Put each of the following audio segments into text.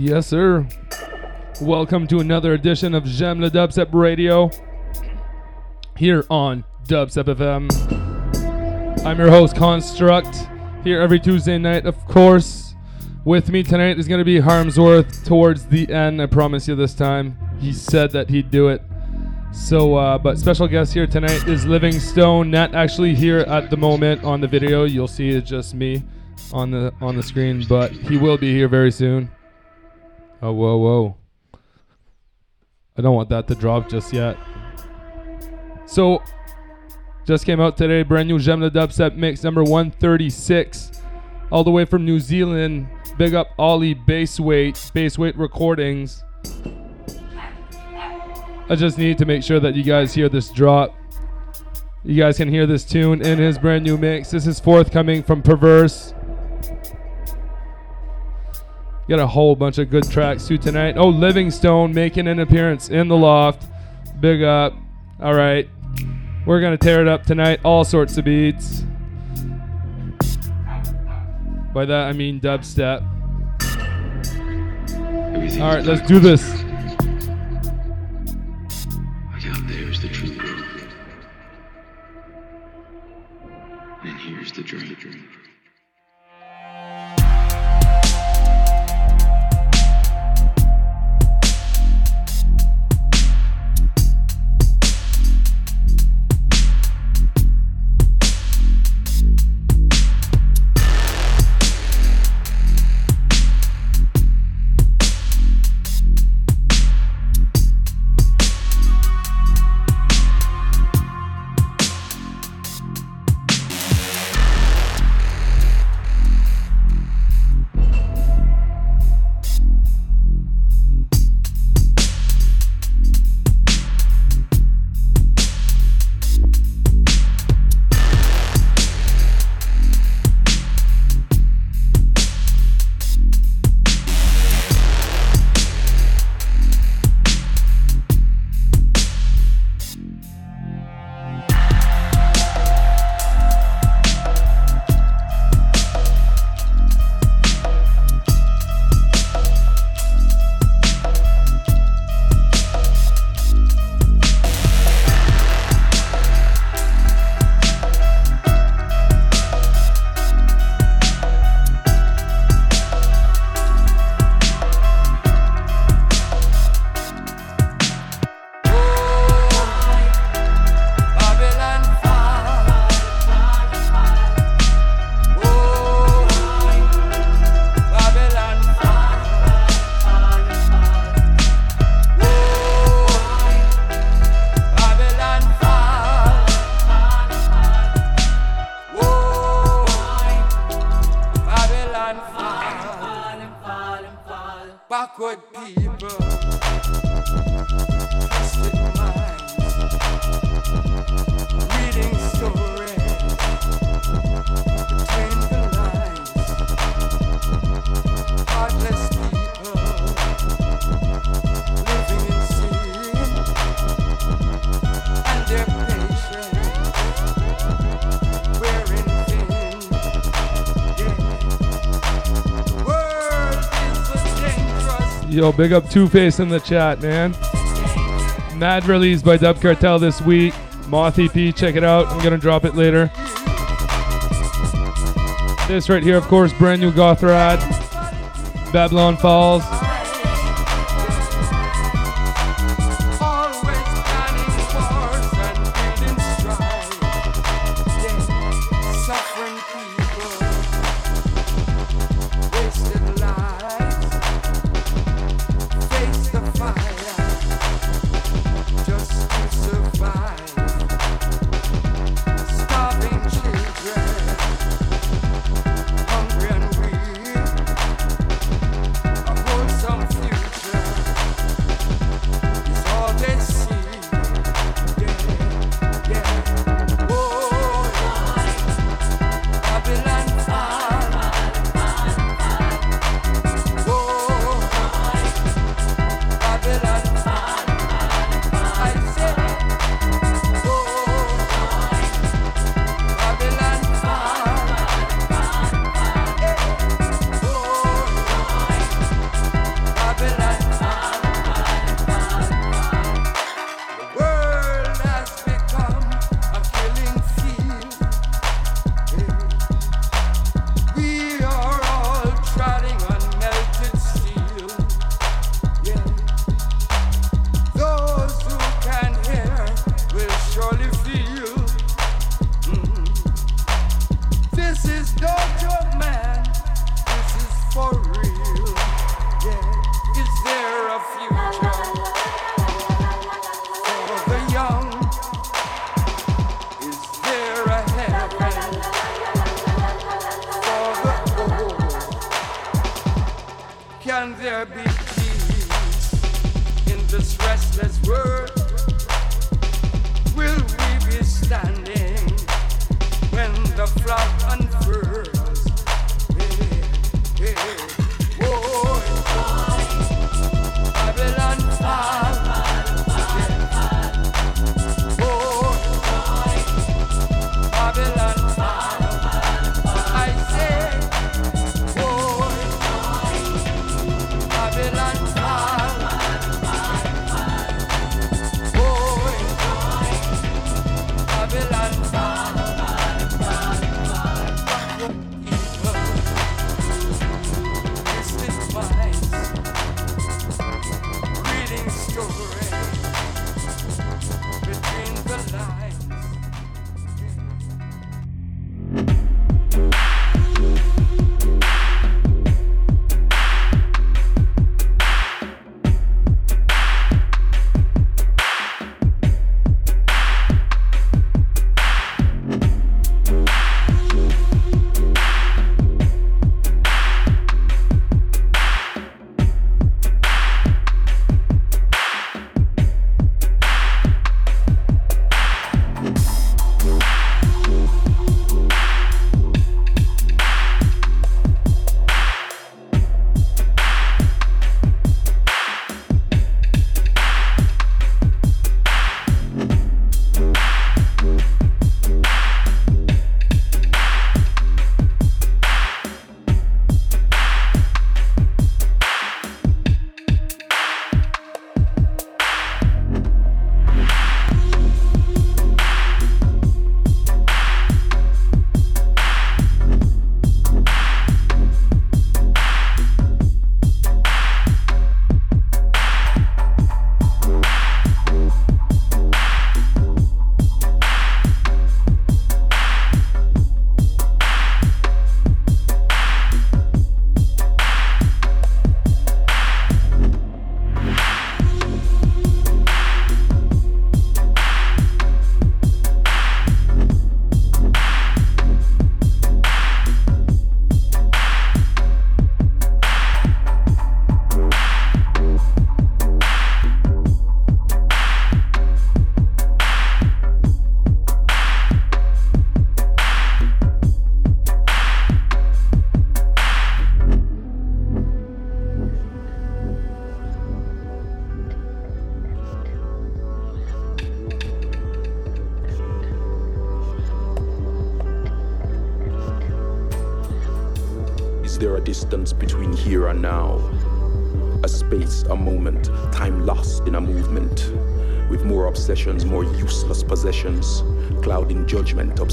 Yes, sir. Welcome to another edition of J'aime le Dubstep Radio here on Dubstep FM. I'm your host, Construct, here every Tuesday night, of course. With me tonight is going to be Harmsworth towards the end. I promise you this time. He said that he'd do it. So, uh, but special guest here tonight is Livingstone. Not actually here at the moment on the video. You'll see it's just me on the on the screen, but he will be here very soon. Oh, whoa, whoa. I don't want that to drop just yet. So, just came out today, brand new J'aime le Dubstep mix number 136, all the way from New Zealand. Big up Ollie Baseweight, Baseweight Recordings. I just need to make sure that you guys hear this drop. You guys can hear this tune in his brand new mix. This is forthcoming from Perverse. Got a whole bunch of good tracks too tonight. Oh, Livingstone making an appearance in the loft. Big up. All right. We're going to tear it up tonight. All sorts of beats. By that, I mean dubstep. All right, let's do this. Out there's the true growth. And here's the dream. Yo, big up Two Face in the chat, man. Mad release by Dub Cartel this week. Moth EP, check it out. I'm gonna drop it later. This right here, of course, brand new Goth-Trad. Babylon Falls. the flock unfurled.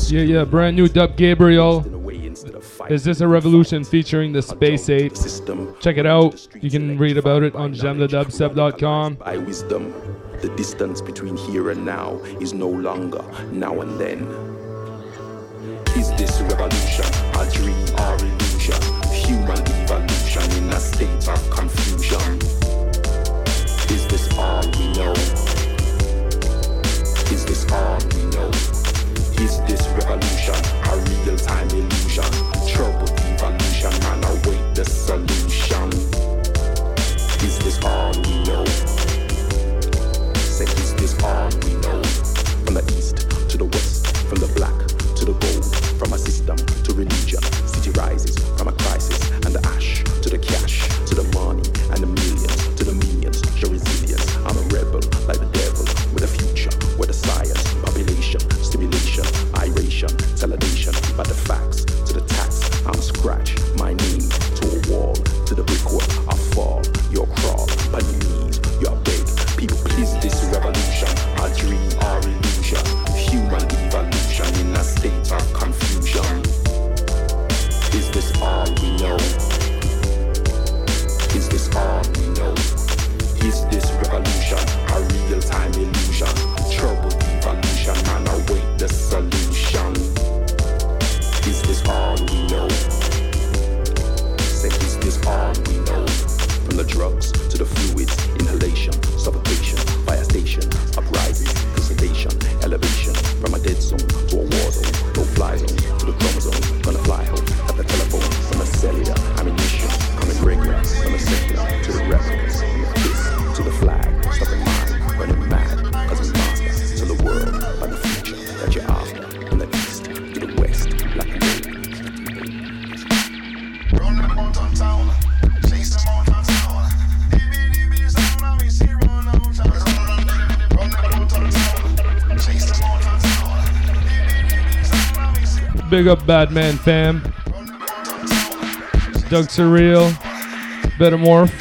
Yeah, yeah. Brand new Dub Gabriel. Is this a revolution featuring the Space Ape? Check it out. You can read about it on gemthedubsub.com. By wisdom, the distance between here and now is no longer now and then. Is this revolution? Big up Batman fam. Doug Surreal. Betamorph.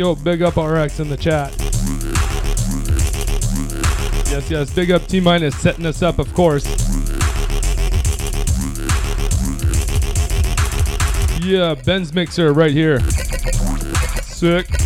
Yo, big up RX in the chat. Yes, yes, big up T Minus setting us up, of course. Yeah, Ben's mixer right here. Sick.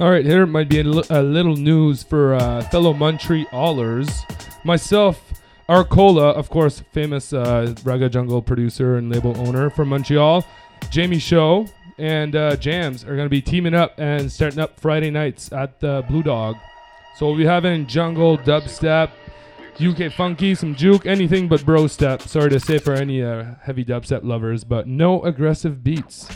All right, here might be a, little news for uh, fellow Montrealers. Myself, Arcola, of course, famous uh, Ragga Jungle producer and label owner from Montreal. Jamie Show and uh, Jams are going to be teaming up and starting up Friday nights at the Blue Dog. So we'll be having jungle, dubstep, UK funky, some juke, anything but bro step. Sorry to say for any uh, heavy dubstep lovers, but no aggressive beats.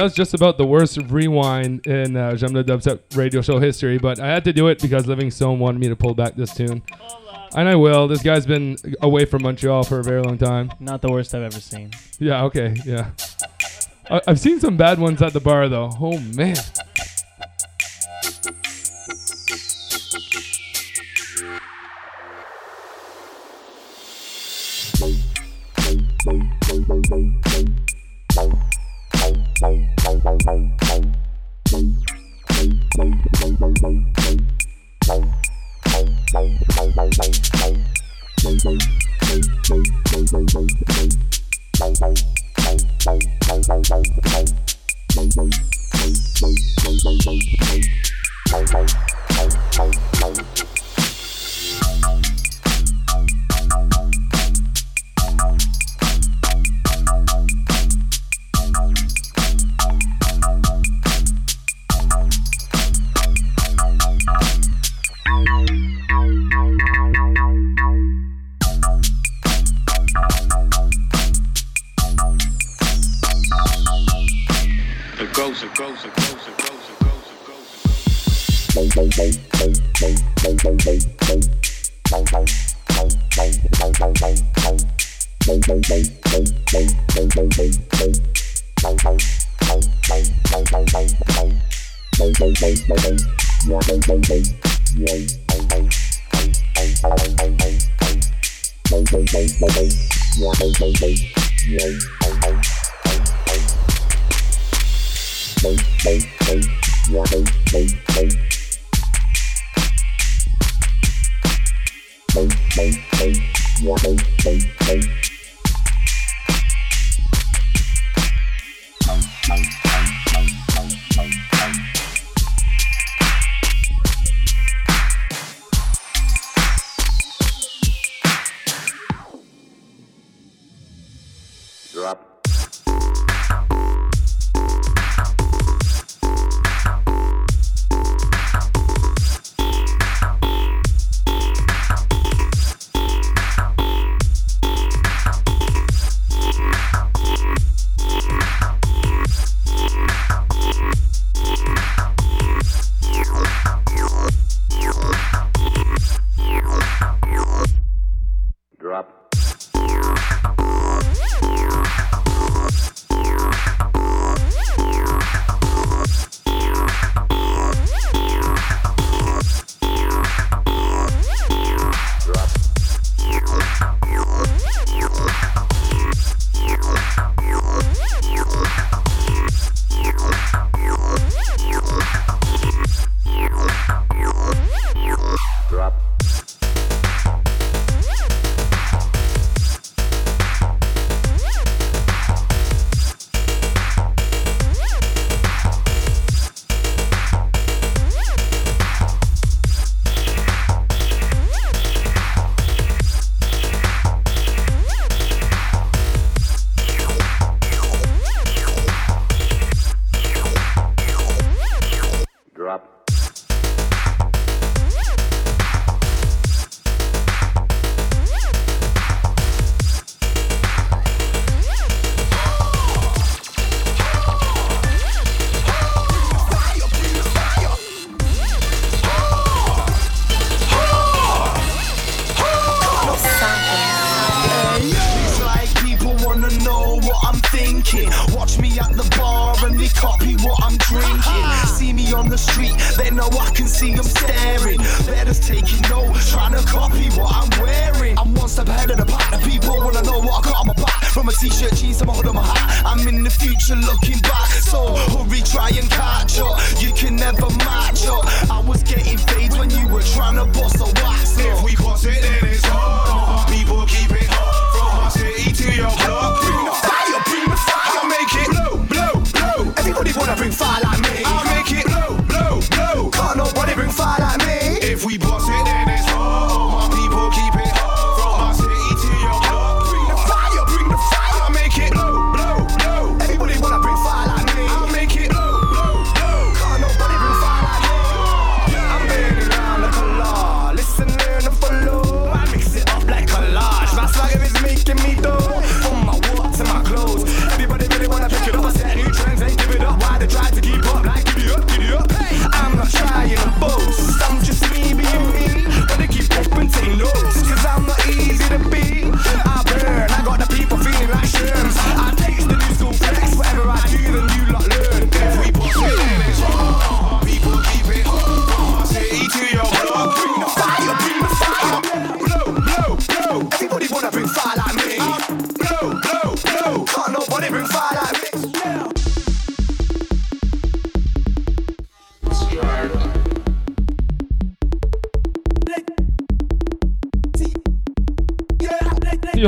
That was just about the worst rewind in uh, J'aime Dubstep radio show history, but I had to do it because Livingstone wanted me to pull back this tune. And I will. This guy's been away from Montreal for a very long time. Not the worst I've ever seen. Yeah, okay, yeah. I- I've seen some bad ones at the bar, though. Oh, man.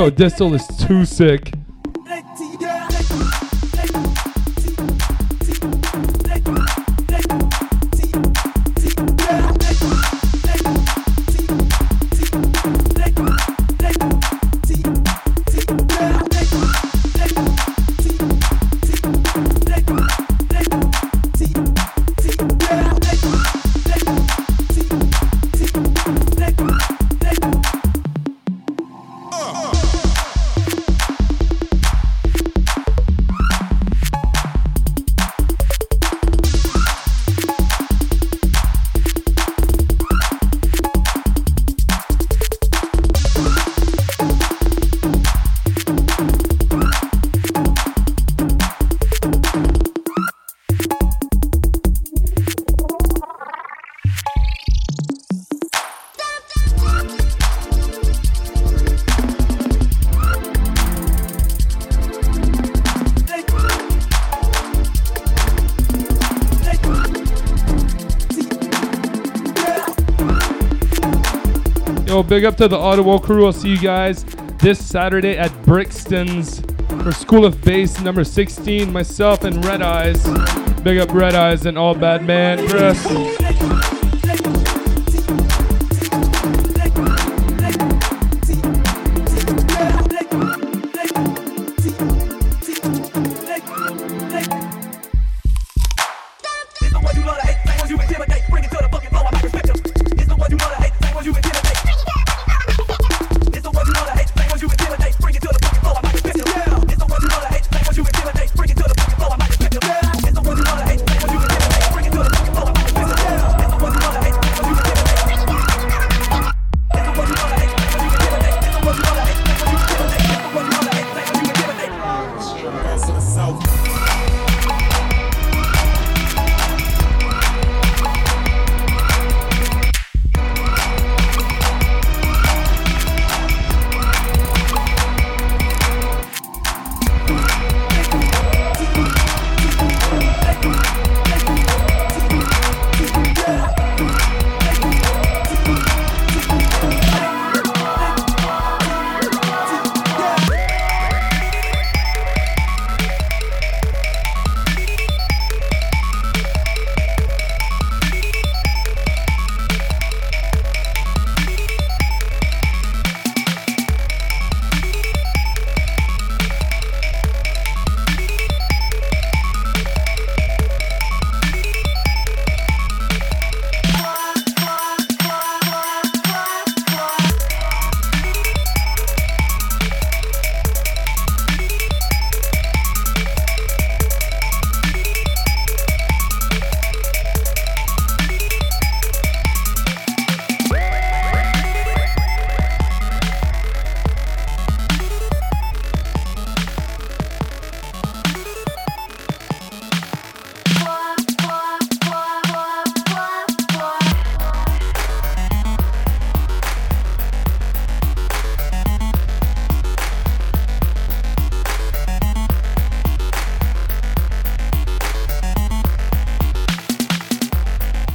no, Distal is too sick. Big up to the Ottawa crew. I'll see you guys this Saturday at Brixton's for School of Bass number 16. Myself and Red Eyes. Big up Red Eyes and all bad man Chris.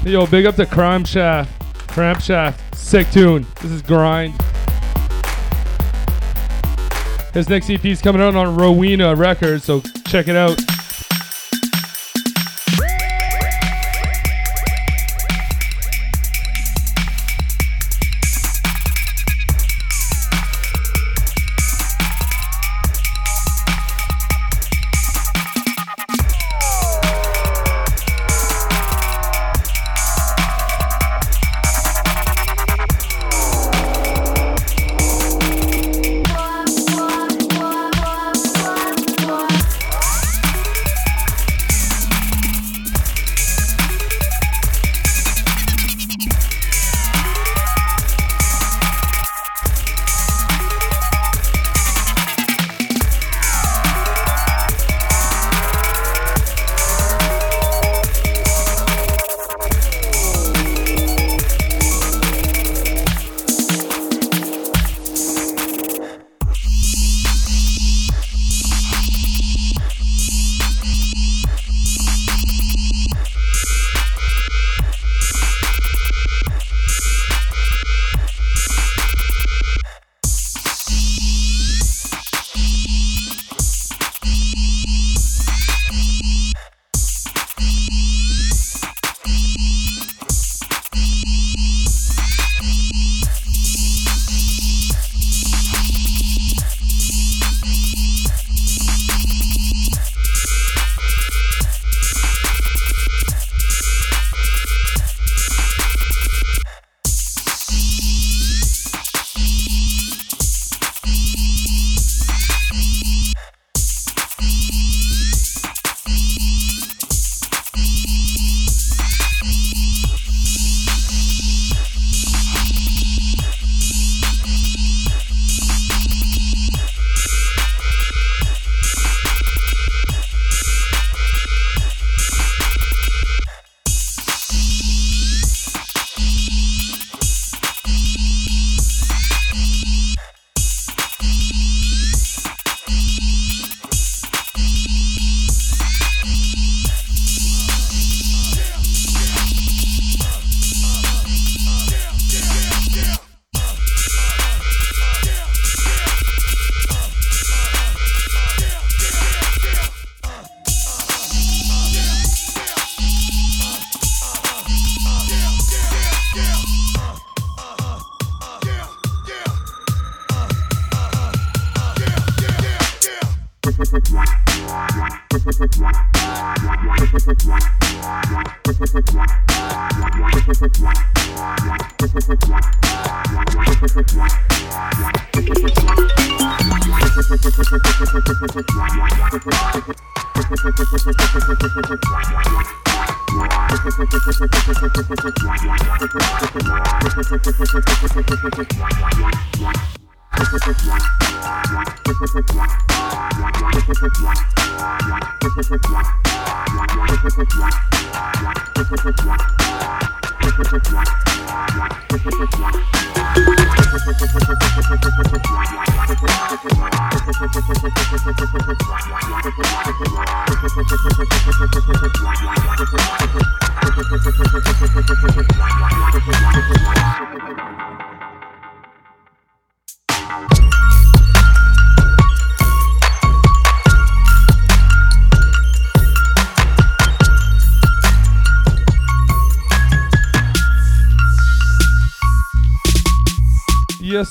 Yo, big up to Crime Shaft. Cramp Shaft. Sick tune. This is Grind. His next EP is coming out on Rowena Records, so check it out.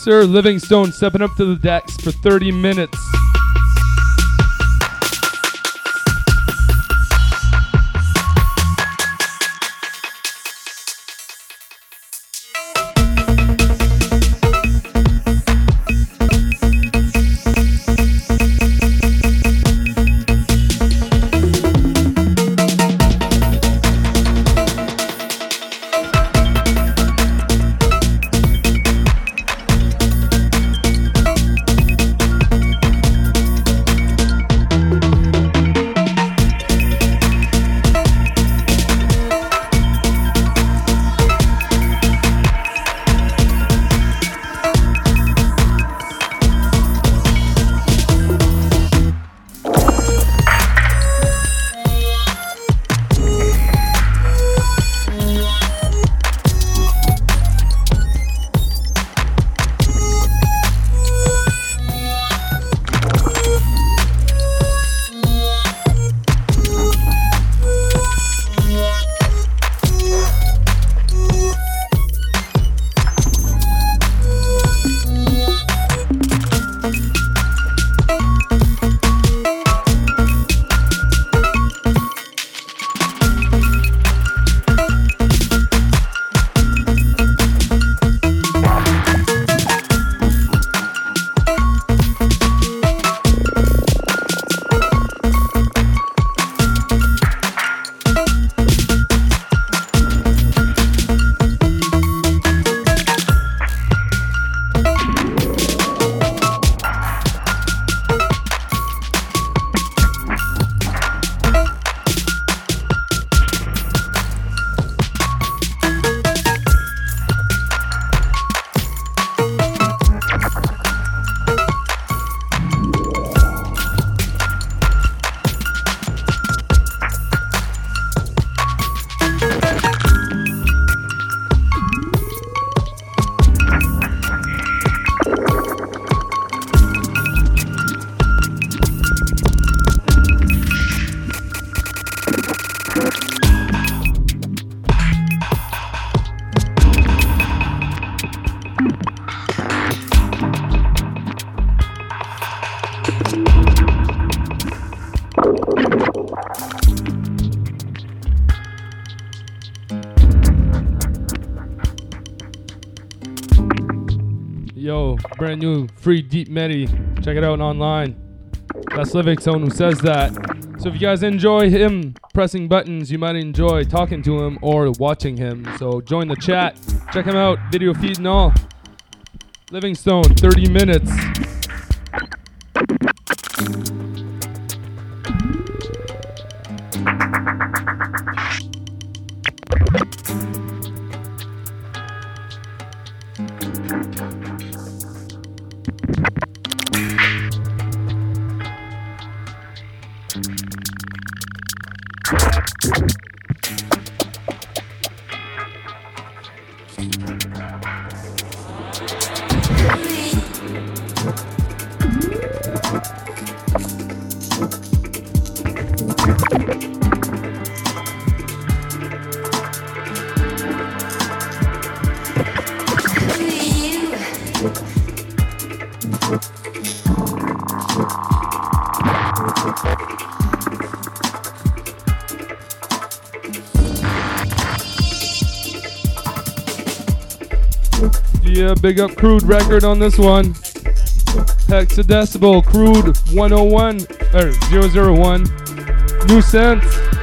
Sir. Livingstone stepping up to the decks for 30 minutes. Brand new free Deep Medi. Check it out online. That's Livingstone who says that. So if you guys enjoy him pressing buttons, you might enjoy talking to him or watching him. So join the chat. Check him out. Video feed and all. Livingstone, 30 minutes. Yeah, big up Crude record on this one. Hexadecibel, Crude 101, or 001. New sense.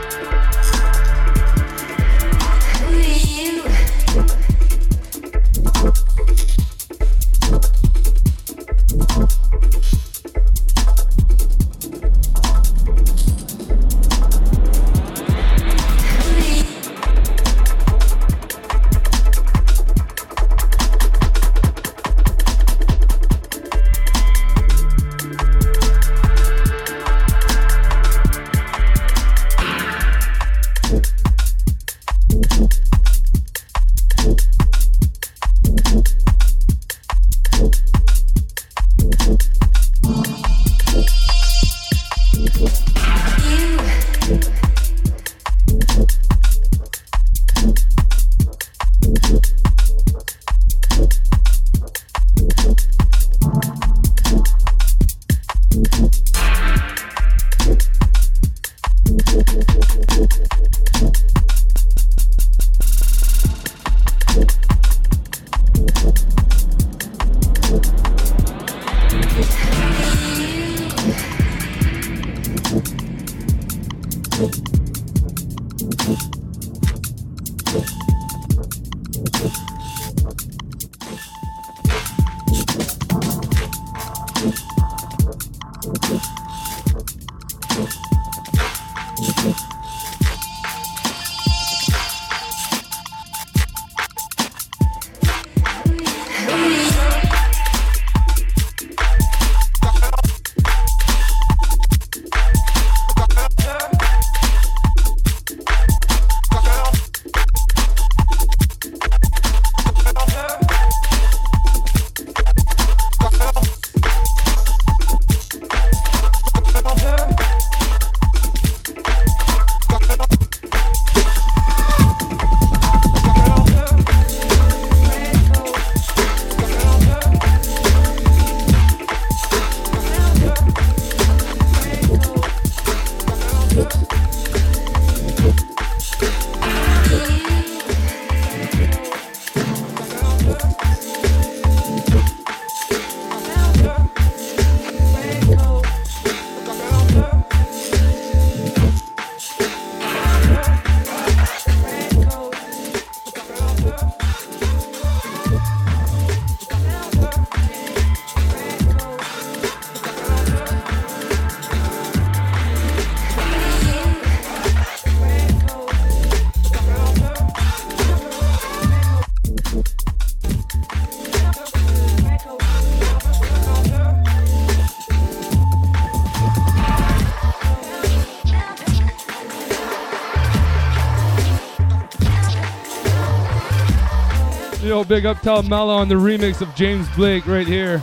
Big up Tal Mala on the remix of James Blake right here.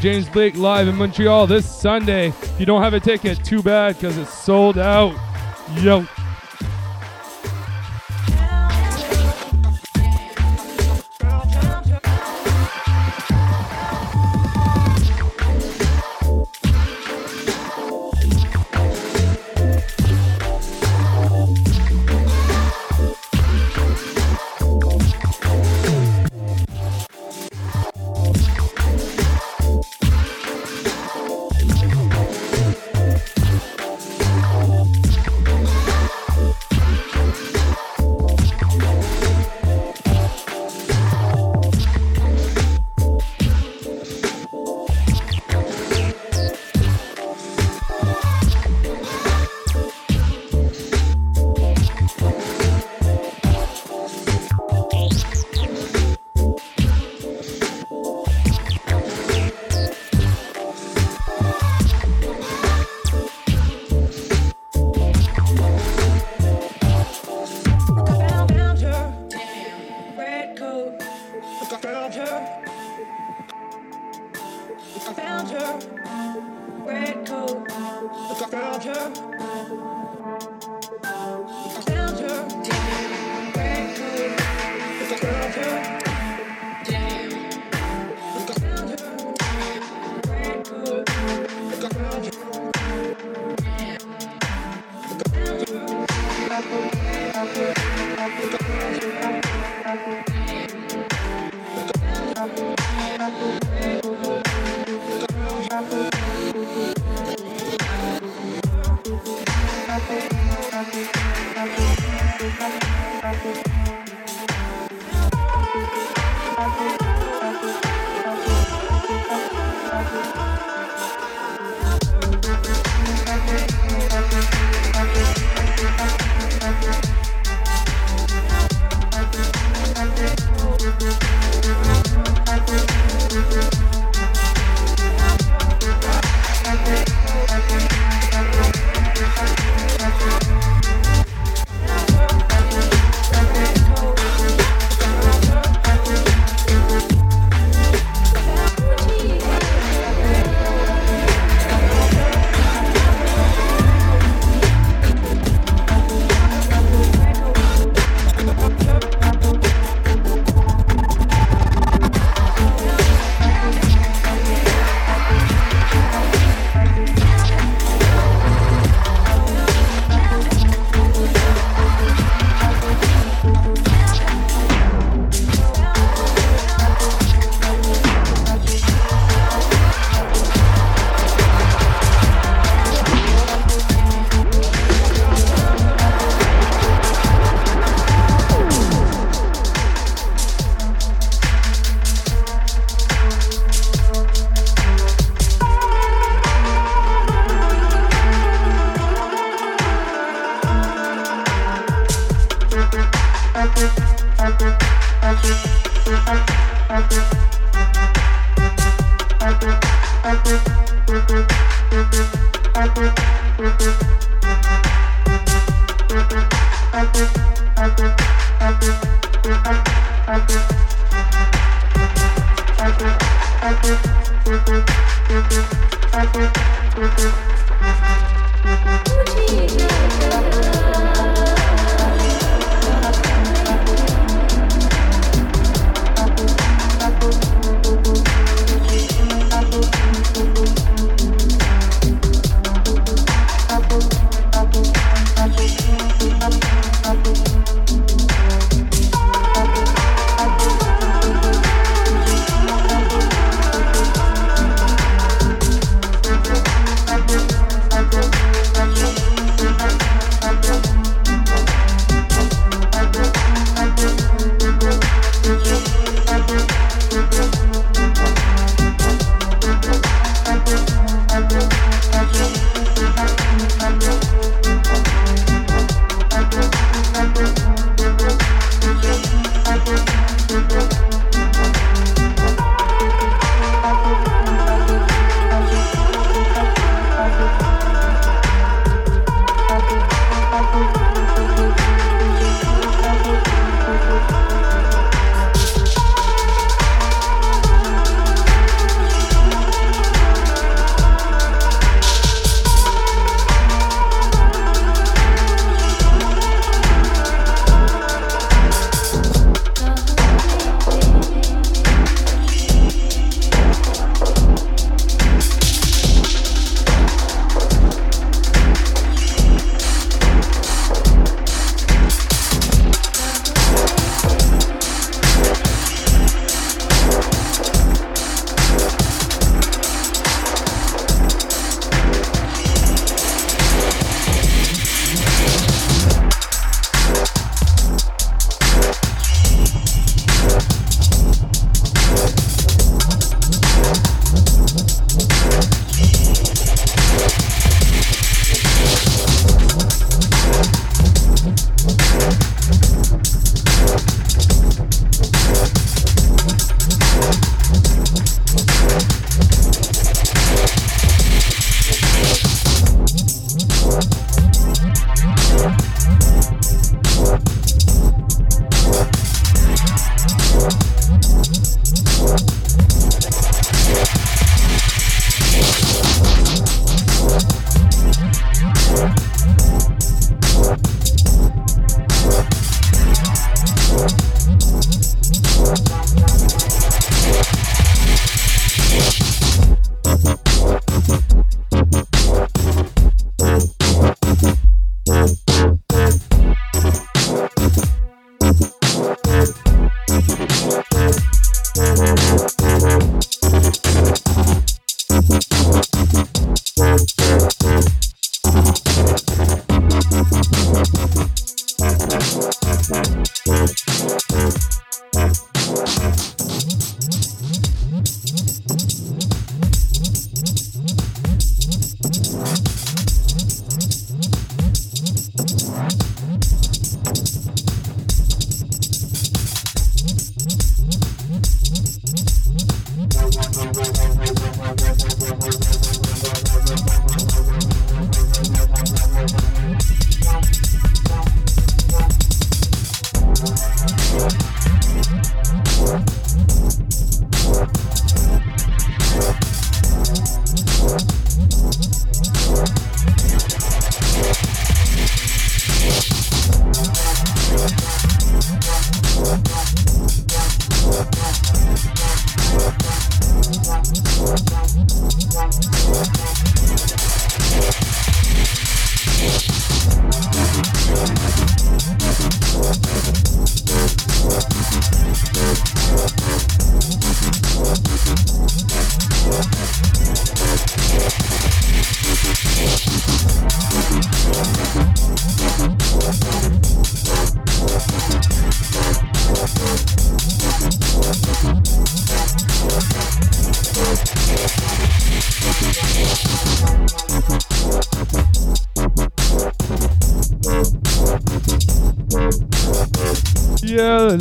James Blake live in Montreal this Sunday. If you don't have a ticket, too bad because it's sold out. Yo.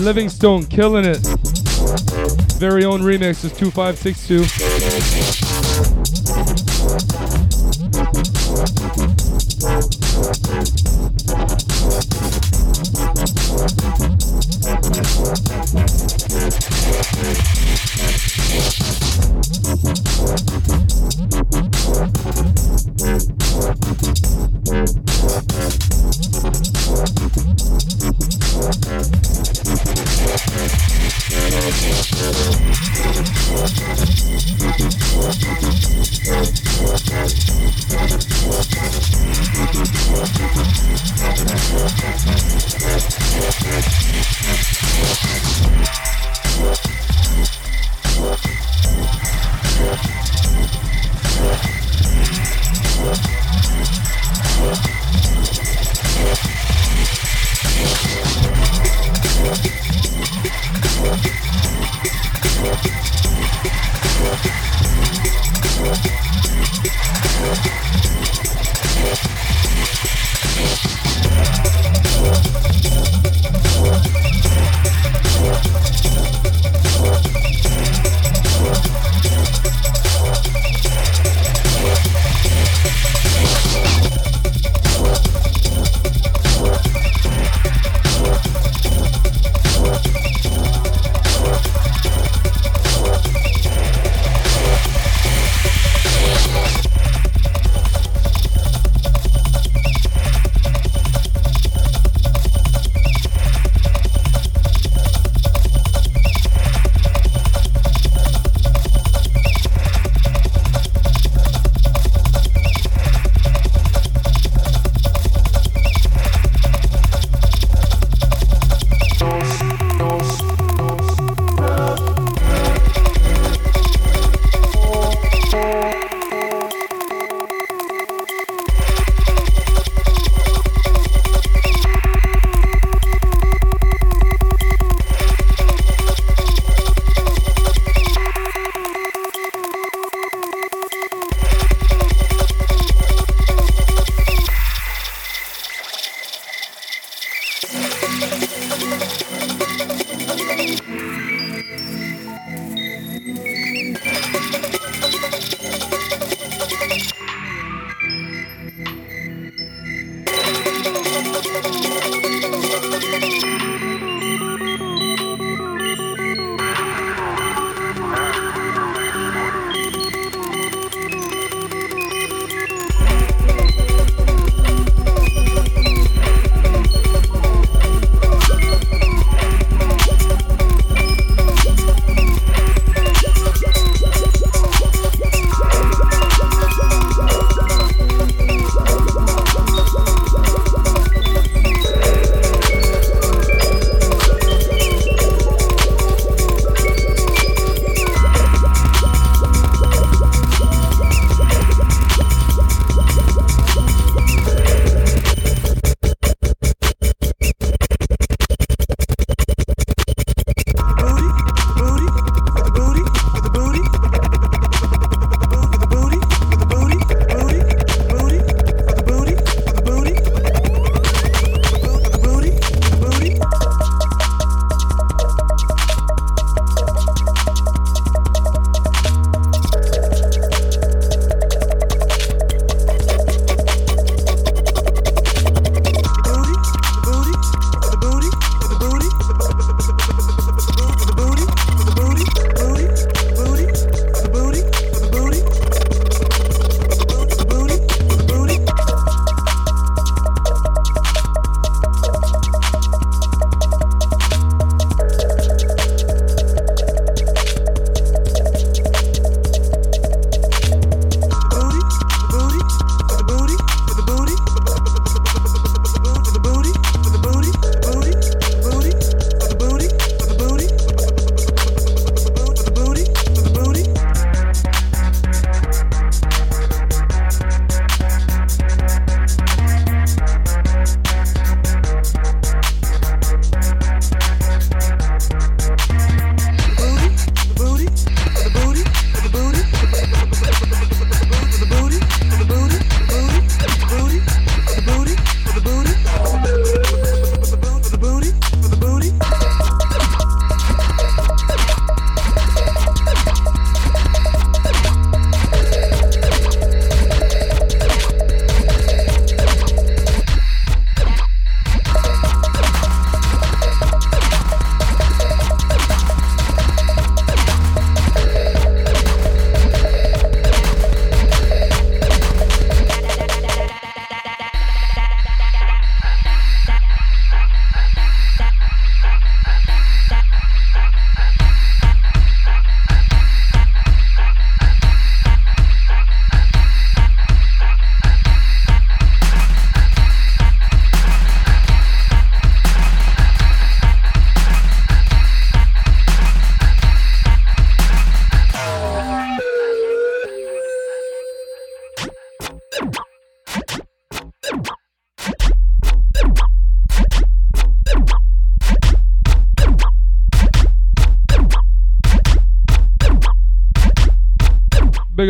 Livingstone killing it. Very own remix is 2562.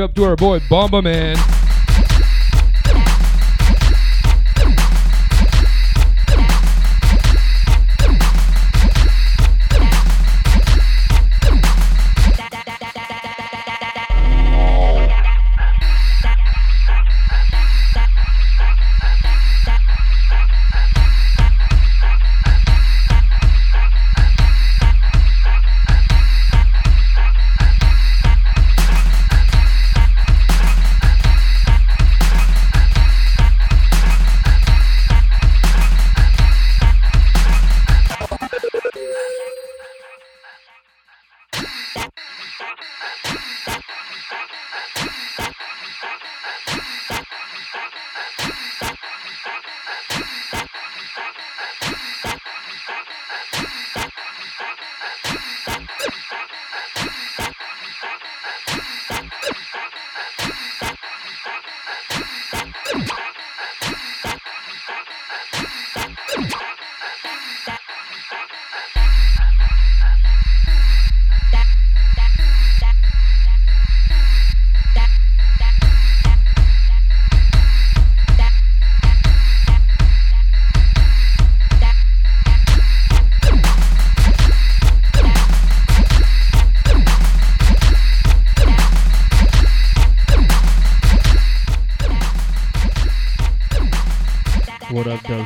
Up to our boy Bomba Man.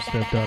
What up, uh,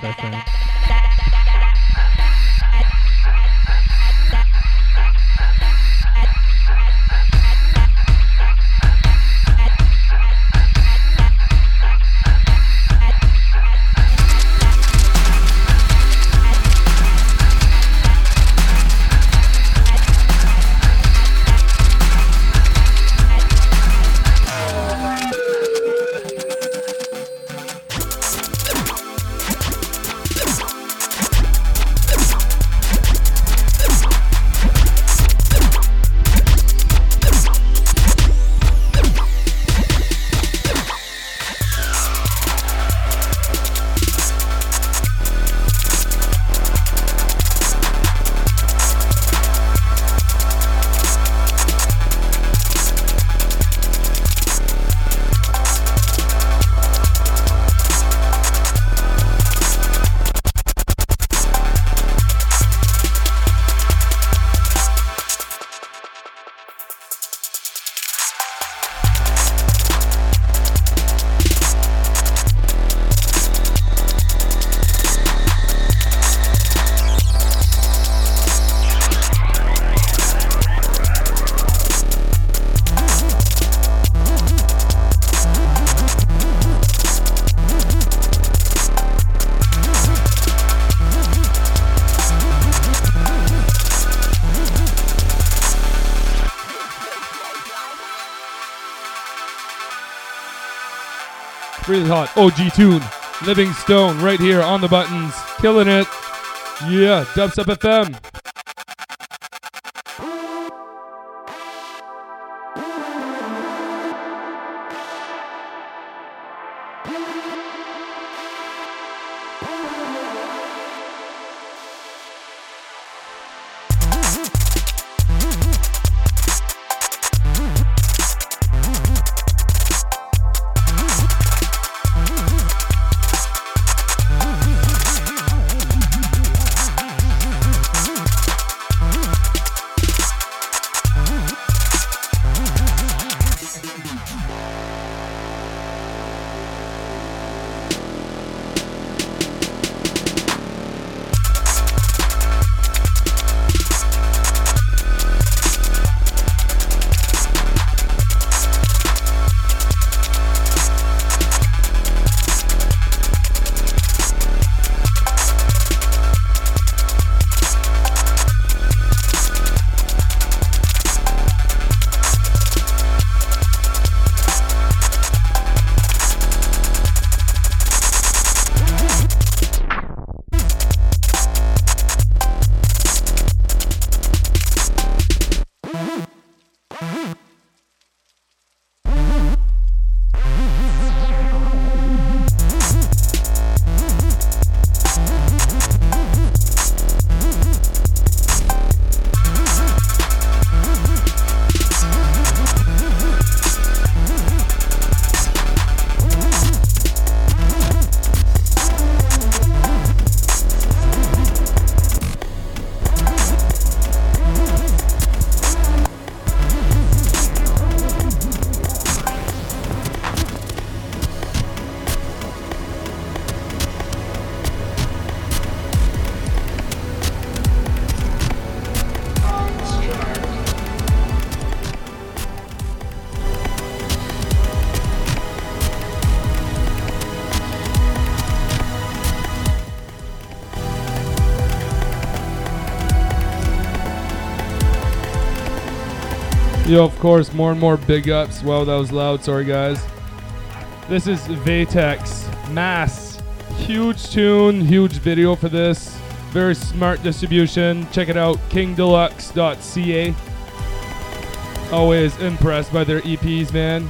Really hot OG tune. Livingstone right here on the buttons. Killing it. Yeah, Dubstep FM. Yo, of course, more and more big ups. Wow, that was loud. Sorry, guys. This is Vatex Mass. Huge tune, huge video for this. Very smart distribution. Check it out, kingdeluxe.ca. Always impressed by their EPs, man.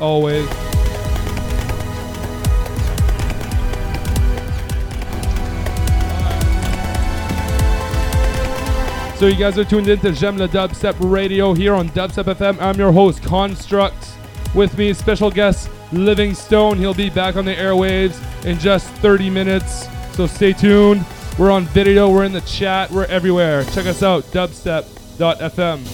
Always. So you guys are tuned in to J'aime Dubstep Radio here on Dubstep FM. I'm your host, Construct. With me, special guest Livingstone. He'll be back on the airwaves in just 30 minutes. So stay tuned. We're on video, we're in the chat, we're everywhere. Check us out, dubstep.fm.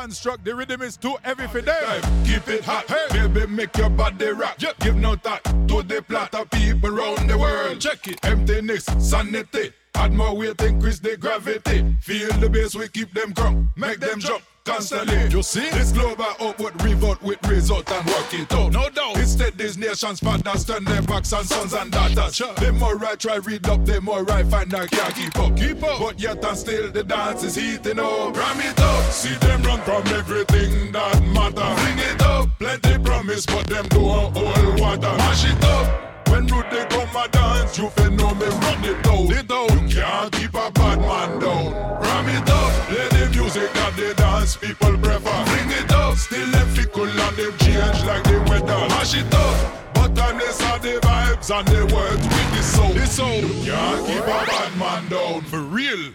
Construct the rhythm is too heavy for them. Keep it hot, hey. baby, make your body rock. Give no thought to the plot of people around the world. Check it, emptiness, sanity. Add more weight, increase the gravity. Feel the bass, we keep them crunk, make them jump constantly. You see, this global output revolt with result and work it out. No doubt. Instead, these nations fathers turn their backs on sons and daughters. The more I try read up, the more I find I can't keep up. Keep up. But yet and still the dance is heating up. Ram it up. See them run from everything that matter. Bring it up. Plenty promise, but them do a whole water. Mash it up. When Rudy come a dance, you feel know me run it down. It down. You can't keep a bad they dance people prefer. Bring it up. Still them fickle and them change like the weather. Mash it up. But honest are the vibes and the words with the soul. The soul. Can't keep a bad man down. For real.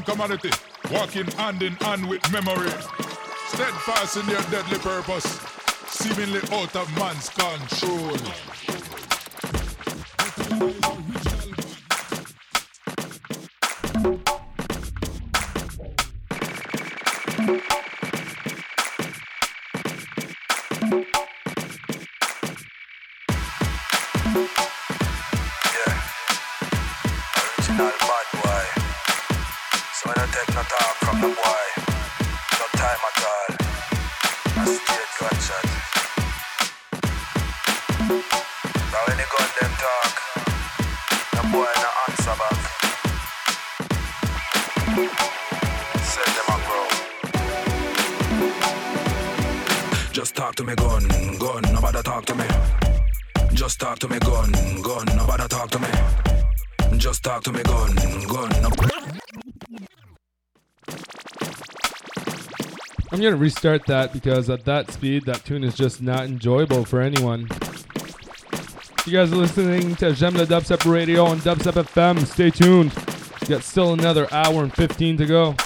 and commodity, walking hand in hand with memory, steadfast in their deadly purpose, seemingly out of man's control. Take no dog from the boy. No time at all. A straight gunshot. Now when the gun them talk, the boy no answer back. Send them a bro. Just talk to me, gun, gun. Nobody talk to me. Just talk to me, gun, gun. Nobody talk to me. Just talk to me, gun, gun. I'm gonna restart that because at that speed, that tune is just not enjoyable for anyone. You guys are listening to Gem the Dubstep Radio on Dubstep FM. Stay tuned. Got still another hour and 15 to go.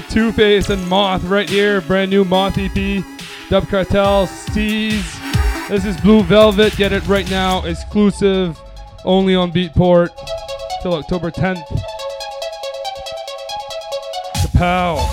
To Two Face and Moth right here. Brand new Moth EP. Dub Cartel, Steez. This is Blue Velvet. Get it right now. Exclusive. Only on Beatport. Till October 10th. Kapow.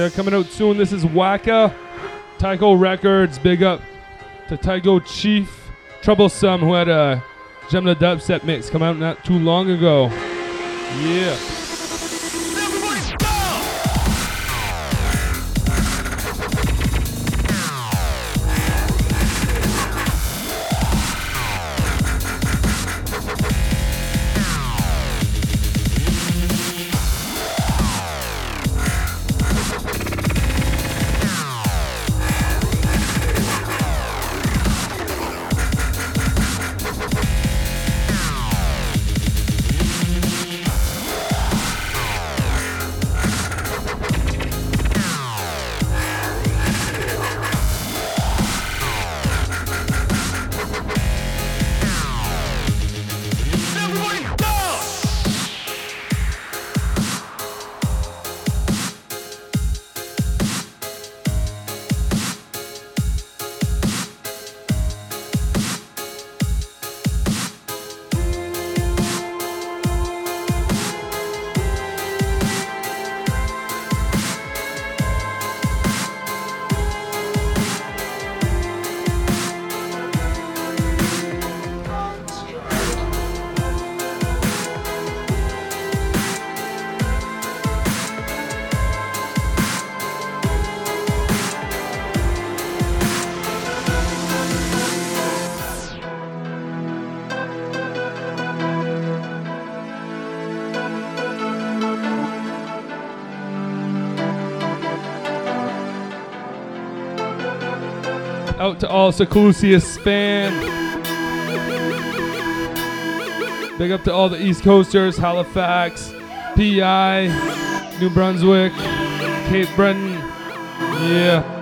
Yeah, coming out soon. This is Waka. Tycho Records. Big up to Tycho Chief. Troublesome, who had a Gemna dubstep mix come out not too long ago. Yeah. All Seclusiasis fam. Big up to all the East Coasters, Halifax, PI, New Brunswick, Cape Breton. Yeah.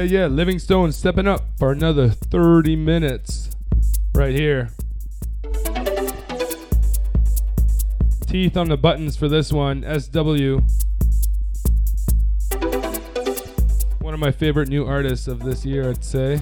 Yeah, yeah. Livingstone stepping up for another 30 minutes right here. Teeth on the buttons for this one. SW. One of my favorite new artists of this year, I'd say.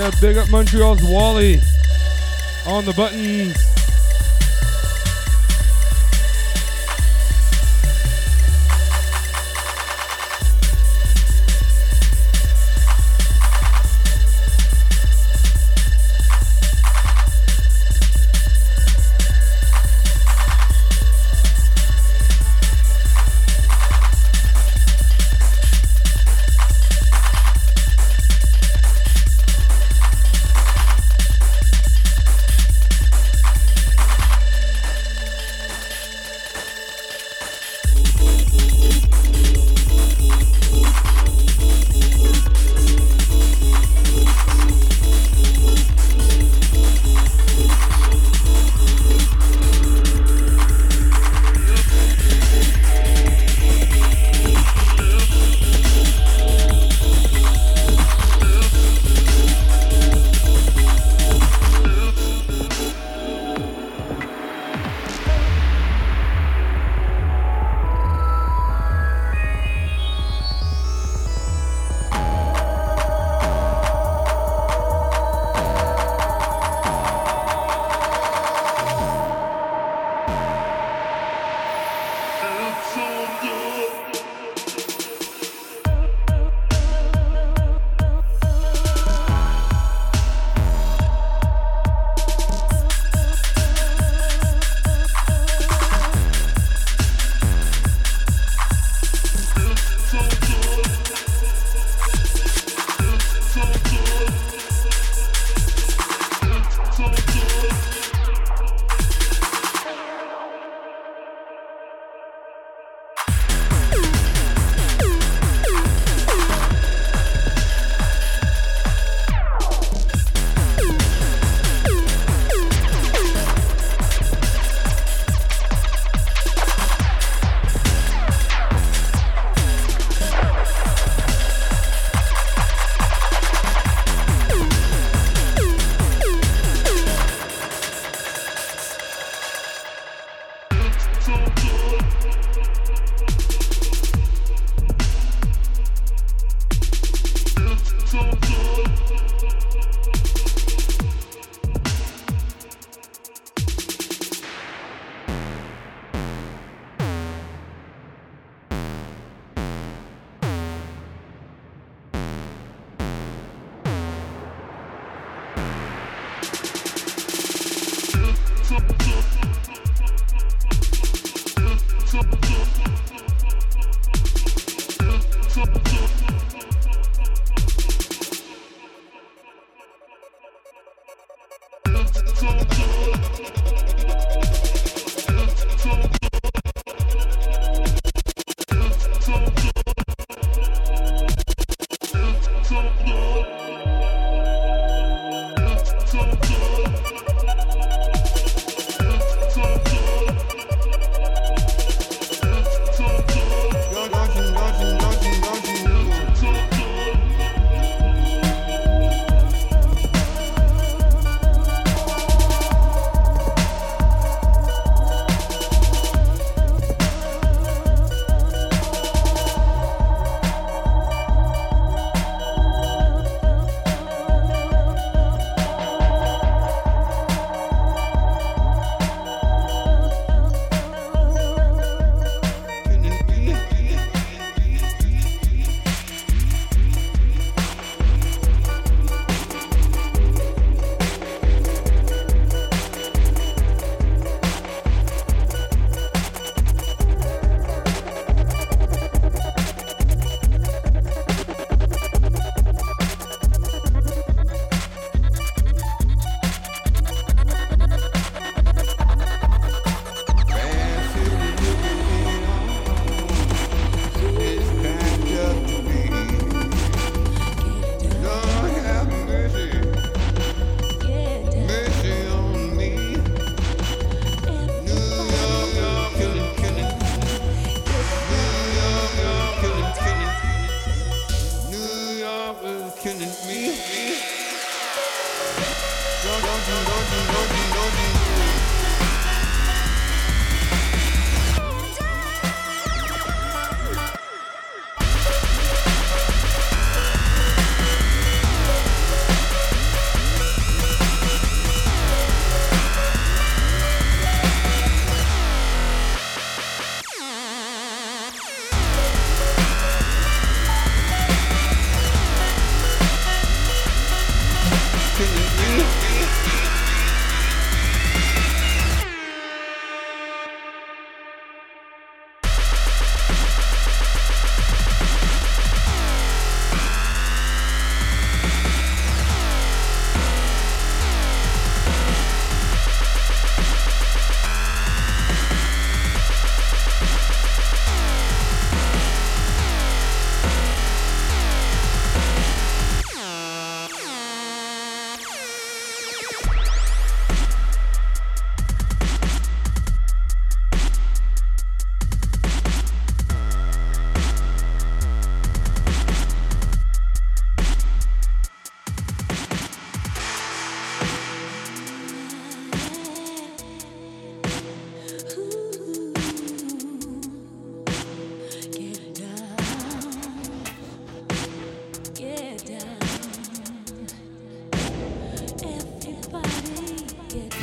Yeah, big up Montreal's Wally on the buttons.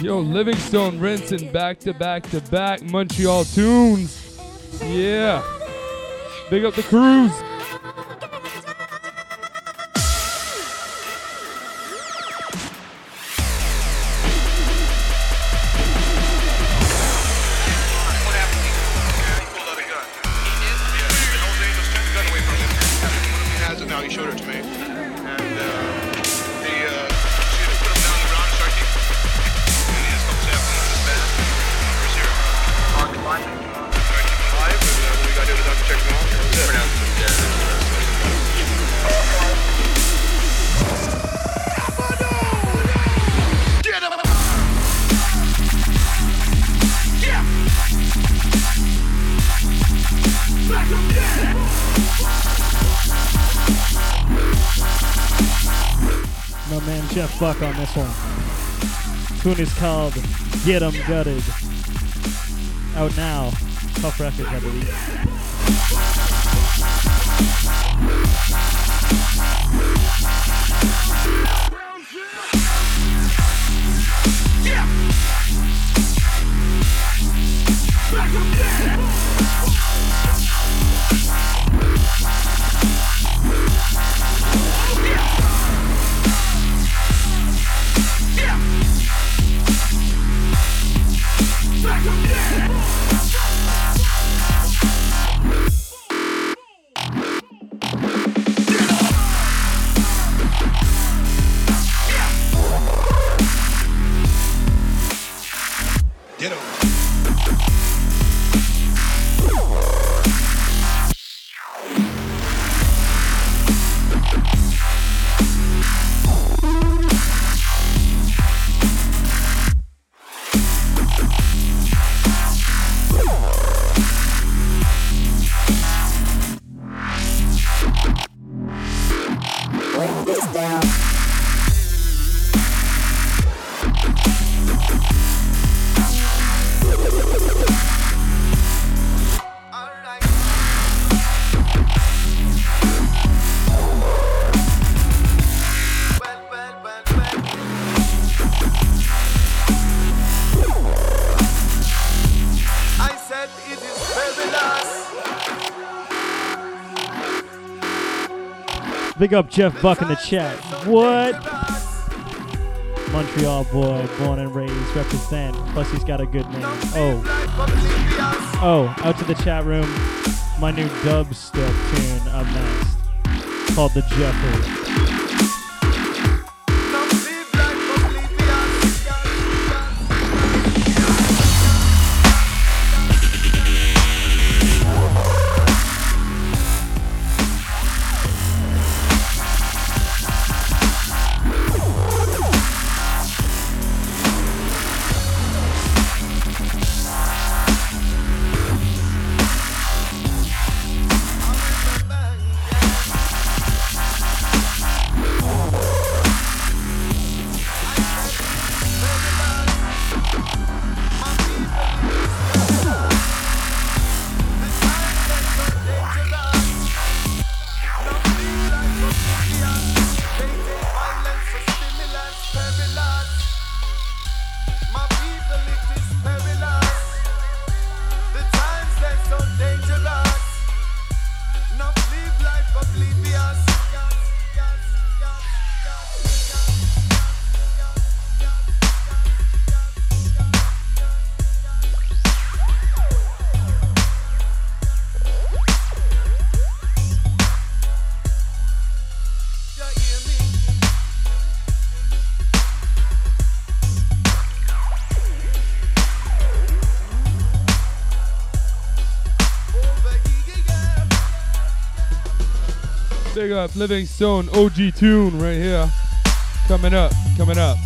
Yo, Livingstone rinsing back to back to back Montreal tunes. Yeah. Big up the cruise. Buck on this one. Tune is called Get 'em Gutted. Out now. Tough records, I believe. Big up Jeff Buck in the chat. What? Montreal boy, born and raised, represent. Plus he's got a good name. Oh. Oh, out to the chat room. My new dubstep tune up next. Called the Jeffrey. Up Livingstone OG tune right here. Coming up, coming up.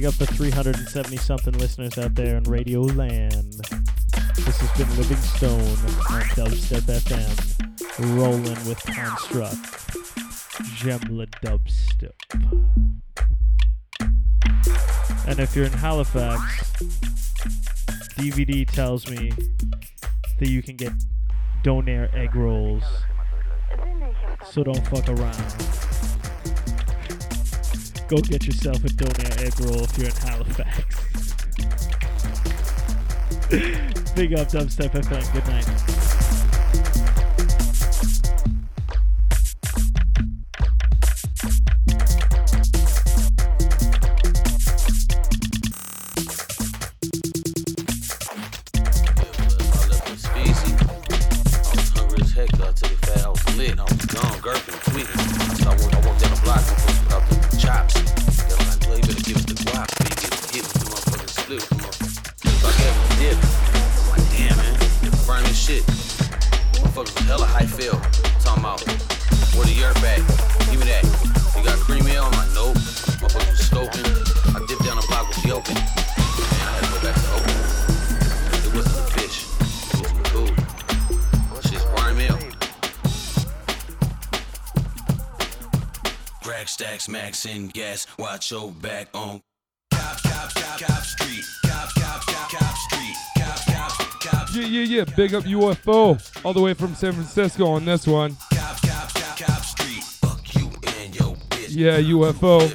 Big up the 370 something listeners out there in Radio Land. This has been Livingstone on Dubstep FM, rolling with Construct, Gemla Dubstep. And if you're in Halifax, DVD tells me that you can get Donair egg rolls. So don't fuck around. Go get yourself a Donair egg roll if you're in Halifax. Big up Dubstep FM. Good night. Stacks, max and gas. Watch your back on. Cops, cops, cops, cop street. Cops, cops, cops, cop street. Cops, cops, cops. Yeah, yeah, yeah. Big up UFO all the way from San Francisco on this one. Cops, cops, cops, cop street. Fuck you and your bitch. Yeah, UFO.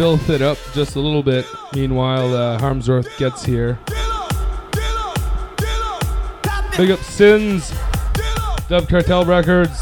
filth it up just a little bit. Meanwhile, uh, Harmsworth gets here. Big up Sins, Dub Cartel Records.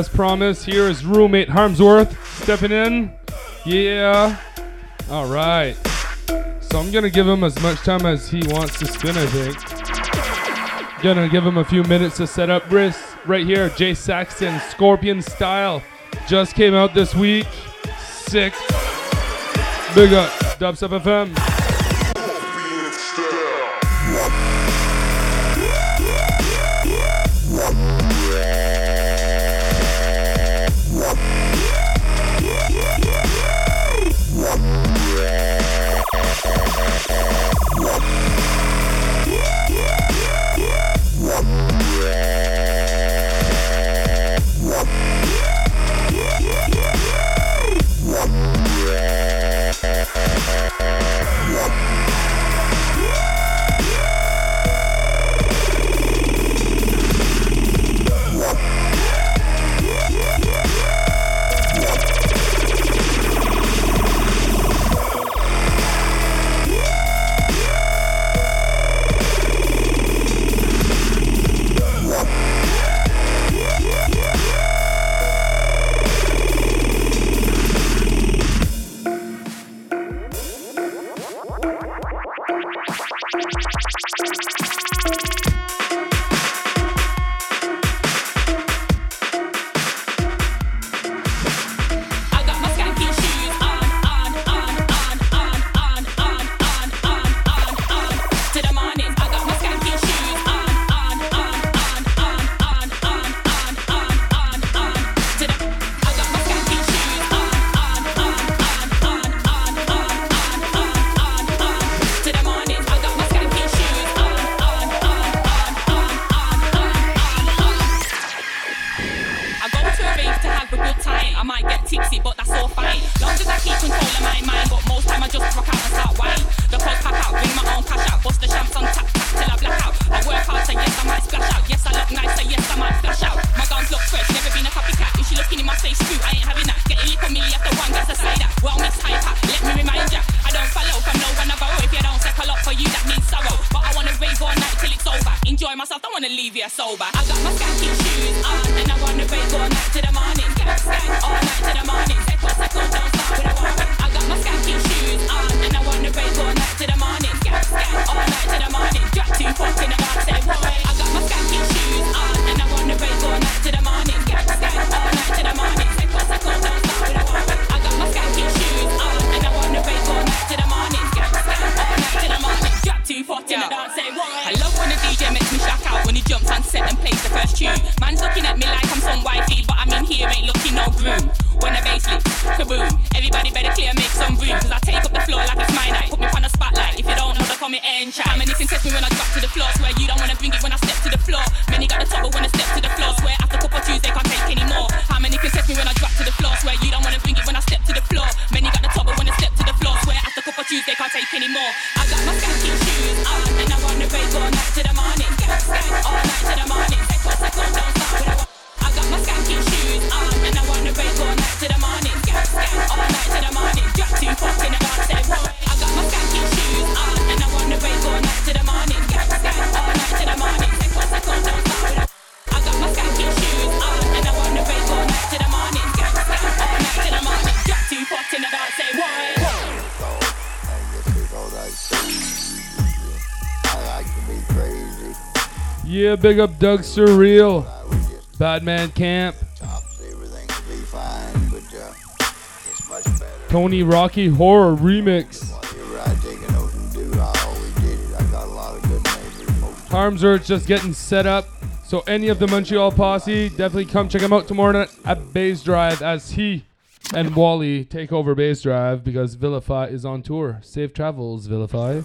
as promised, here is roommate Harmsworth stepping in. Yeah. All right. So I'm going to give him as much time as he wants to spin, I think. Gonna give him a few minutes to set up wrists right here. Jay Saxton, Scorpion Style, just came out this week. Sick. Big up, Dubstep FM. big up Doug Surreal, Batman Camp, Tony Rocky Horror Remix. Harm's are just getting set up. So any of the Montreal posse, definitely come check him out tomorrow night at Bays Drive as he and Wally take over Bays Drive because Vilify is on tour. Safe travels, Vilify.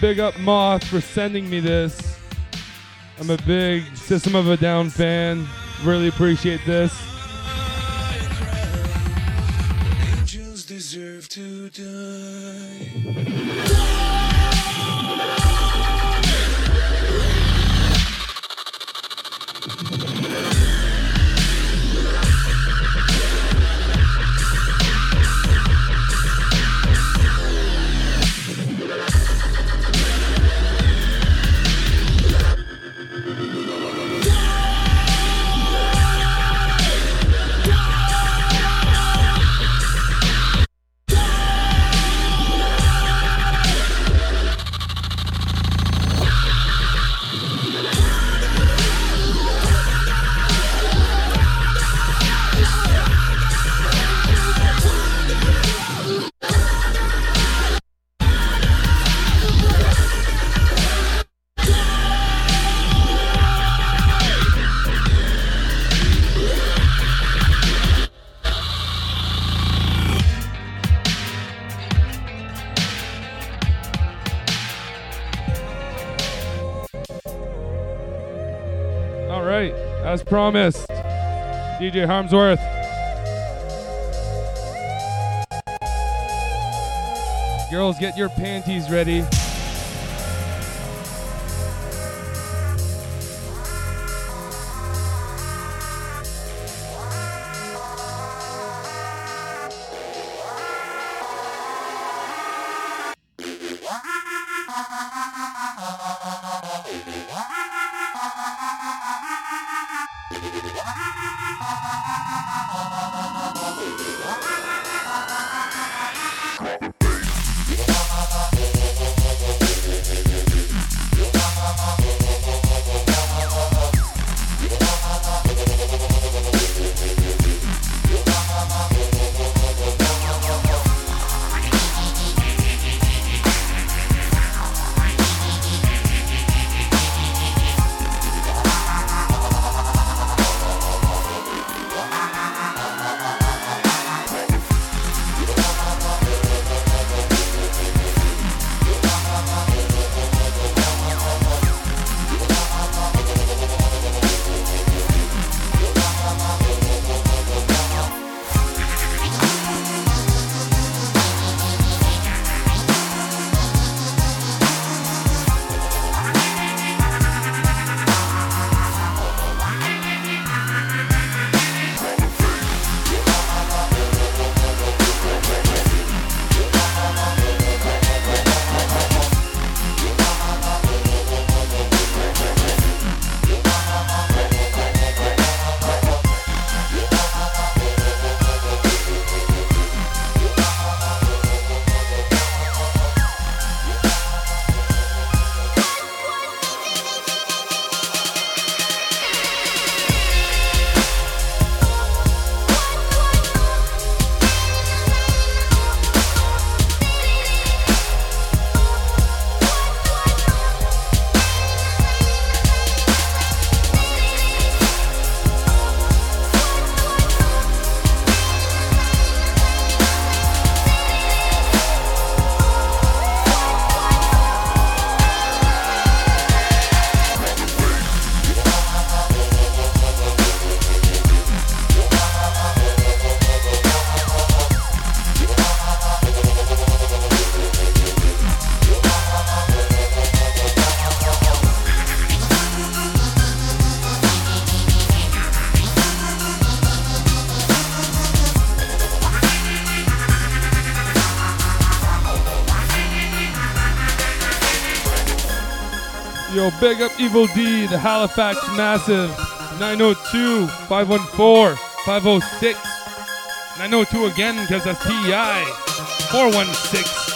Big up Moth for sending me this. I'm a big System of a Down fan. Really appreciate this. Promised, DJ Harmsworth. Girls, get your panties ready. Big up Evil D, the Halifax Massive. 902 514 506. 902 again because that's PEI. 416.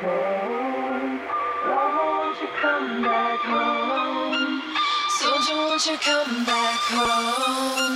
home? Why won't you come back home? Soldier, won't you come back home?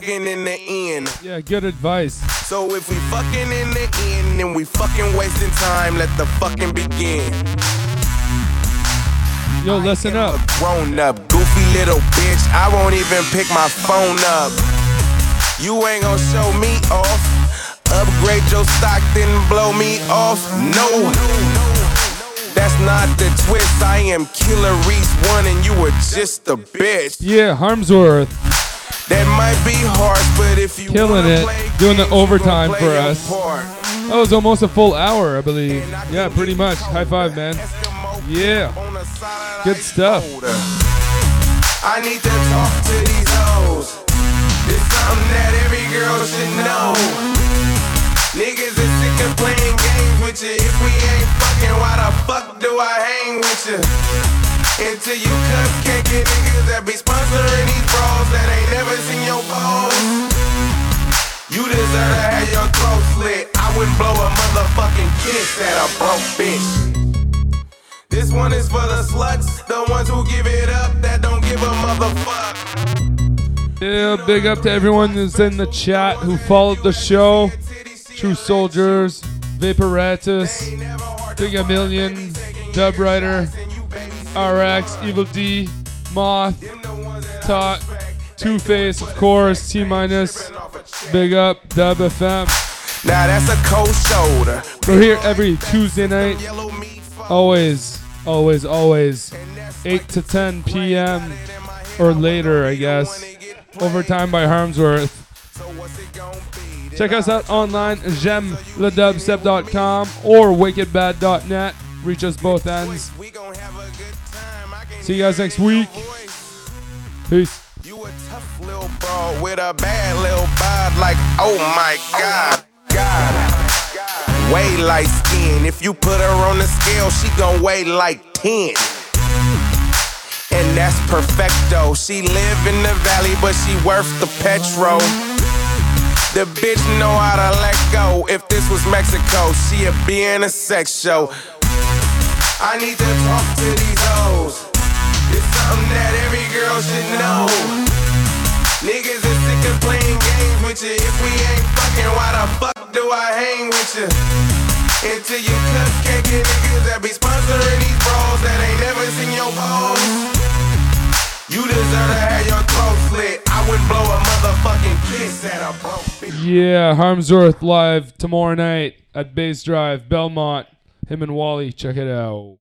Fucking in the end. Yeah, good advice. So if we fucking in the end and we fucking wasting time, let the fucking begin. Yo, listen up. Grown up, goofy little bitch. I won't even pick my phone up. You ain't gonna show me off. Upgrade your stock, then blow me off. No. That's not the twist. I am Killer Reese one, and you were just a bitch. Yeah, Harmsworth That might be harsh, but if you killing it, doing the overtime for us. That was almost a full hour, I believe. Yeah, pretty much. High five, man. Yeah, good stuff. I need to talk to these hoes. It's something that every girl should know. Niggas is sick of playing games with you. If we ain't fucking, why the fuck do I hang with you? Until you cupcake niggas that be that ain't never seen your. You deserve to have your throat slit. I wouldn't blow a motherfucking kiss at a broke bitch. This one is for the sluts, the ones who give it up that don't give a motherfuck. Yeah, big up to everyone who's in the chat who followed the show. True Soldiers, Vaporatus, Big A Million, Dub Rider, RX, Evil D, Moth, Tot, Two Face, of course, T Minus. Big up, Dub FM. Now that's a cold shoulder. We're here every Tuesday night. Always, always, always. 8 to 10 p.m. or later, I guess. Overtime by Harmsworth. Check us out online, gemledubstep.com or wickedbad.net. Reach us both ends. See you guys next week. Peace. You a tough little broad with a bad little bod, like, oh my god, god. Way light skin. If you put her on the scale, she gon' weigh like 10. And that's perfecto. She live in the valley, but she worth the petrol. The bitch know how to let go. If this was Mexico, she'd be in a sex show. I need to talk to these hoes. Something that every girl should know. Niggas is sick of playing games with you. If we ain't fucking, why the fuck do I hang with you? Until you cupcake niggas that be sponsoring these bras that ain't never seen your balls. You deserve to have your throat slit. I wouldn't blow a motherfucking kiss at a broke. Yeah, Harmsworth live tomorrow night at Base Drive, Belmont. Him and Wally, check it out.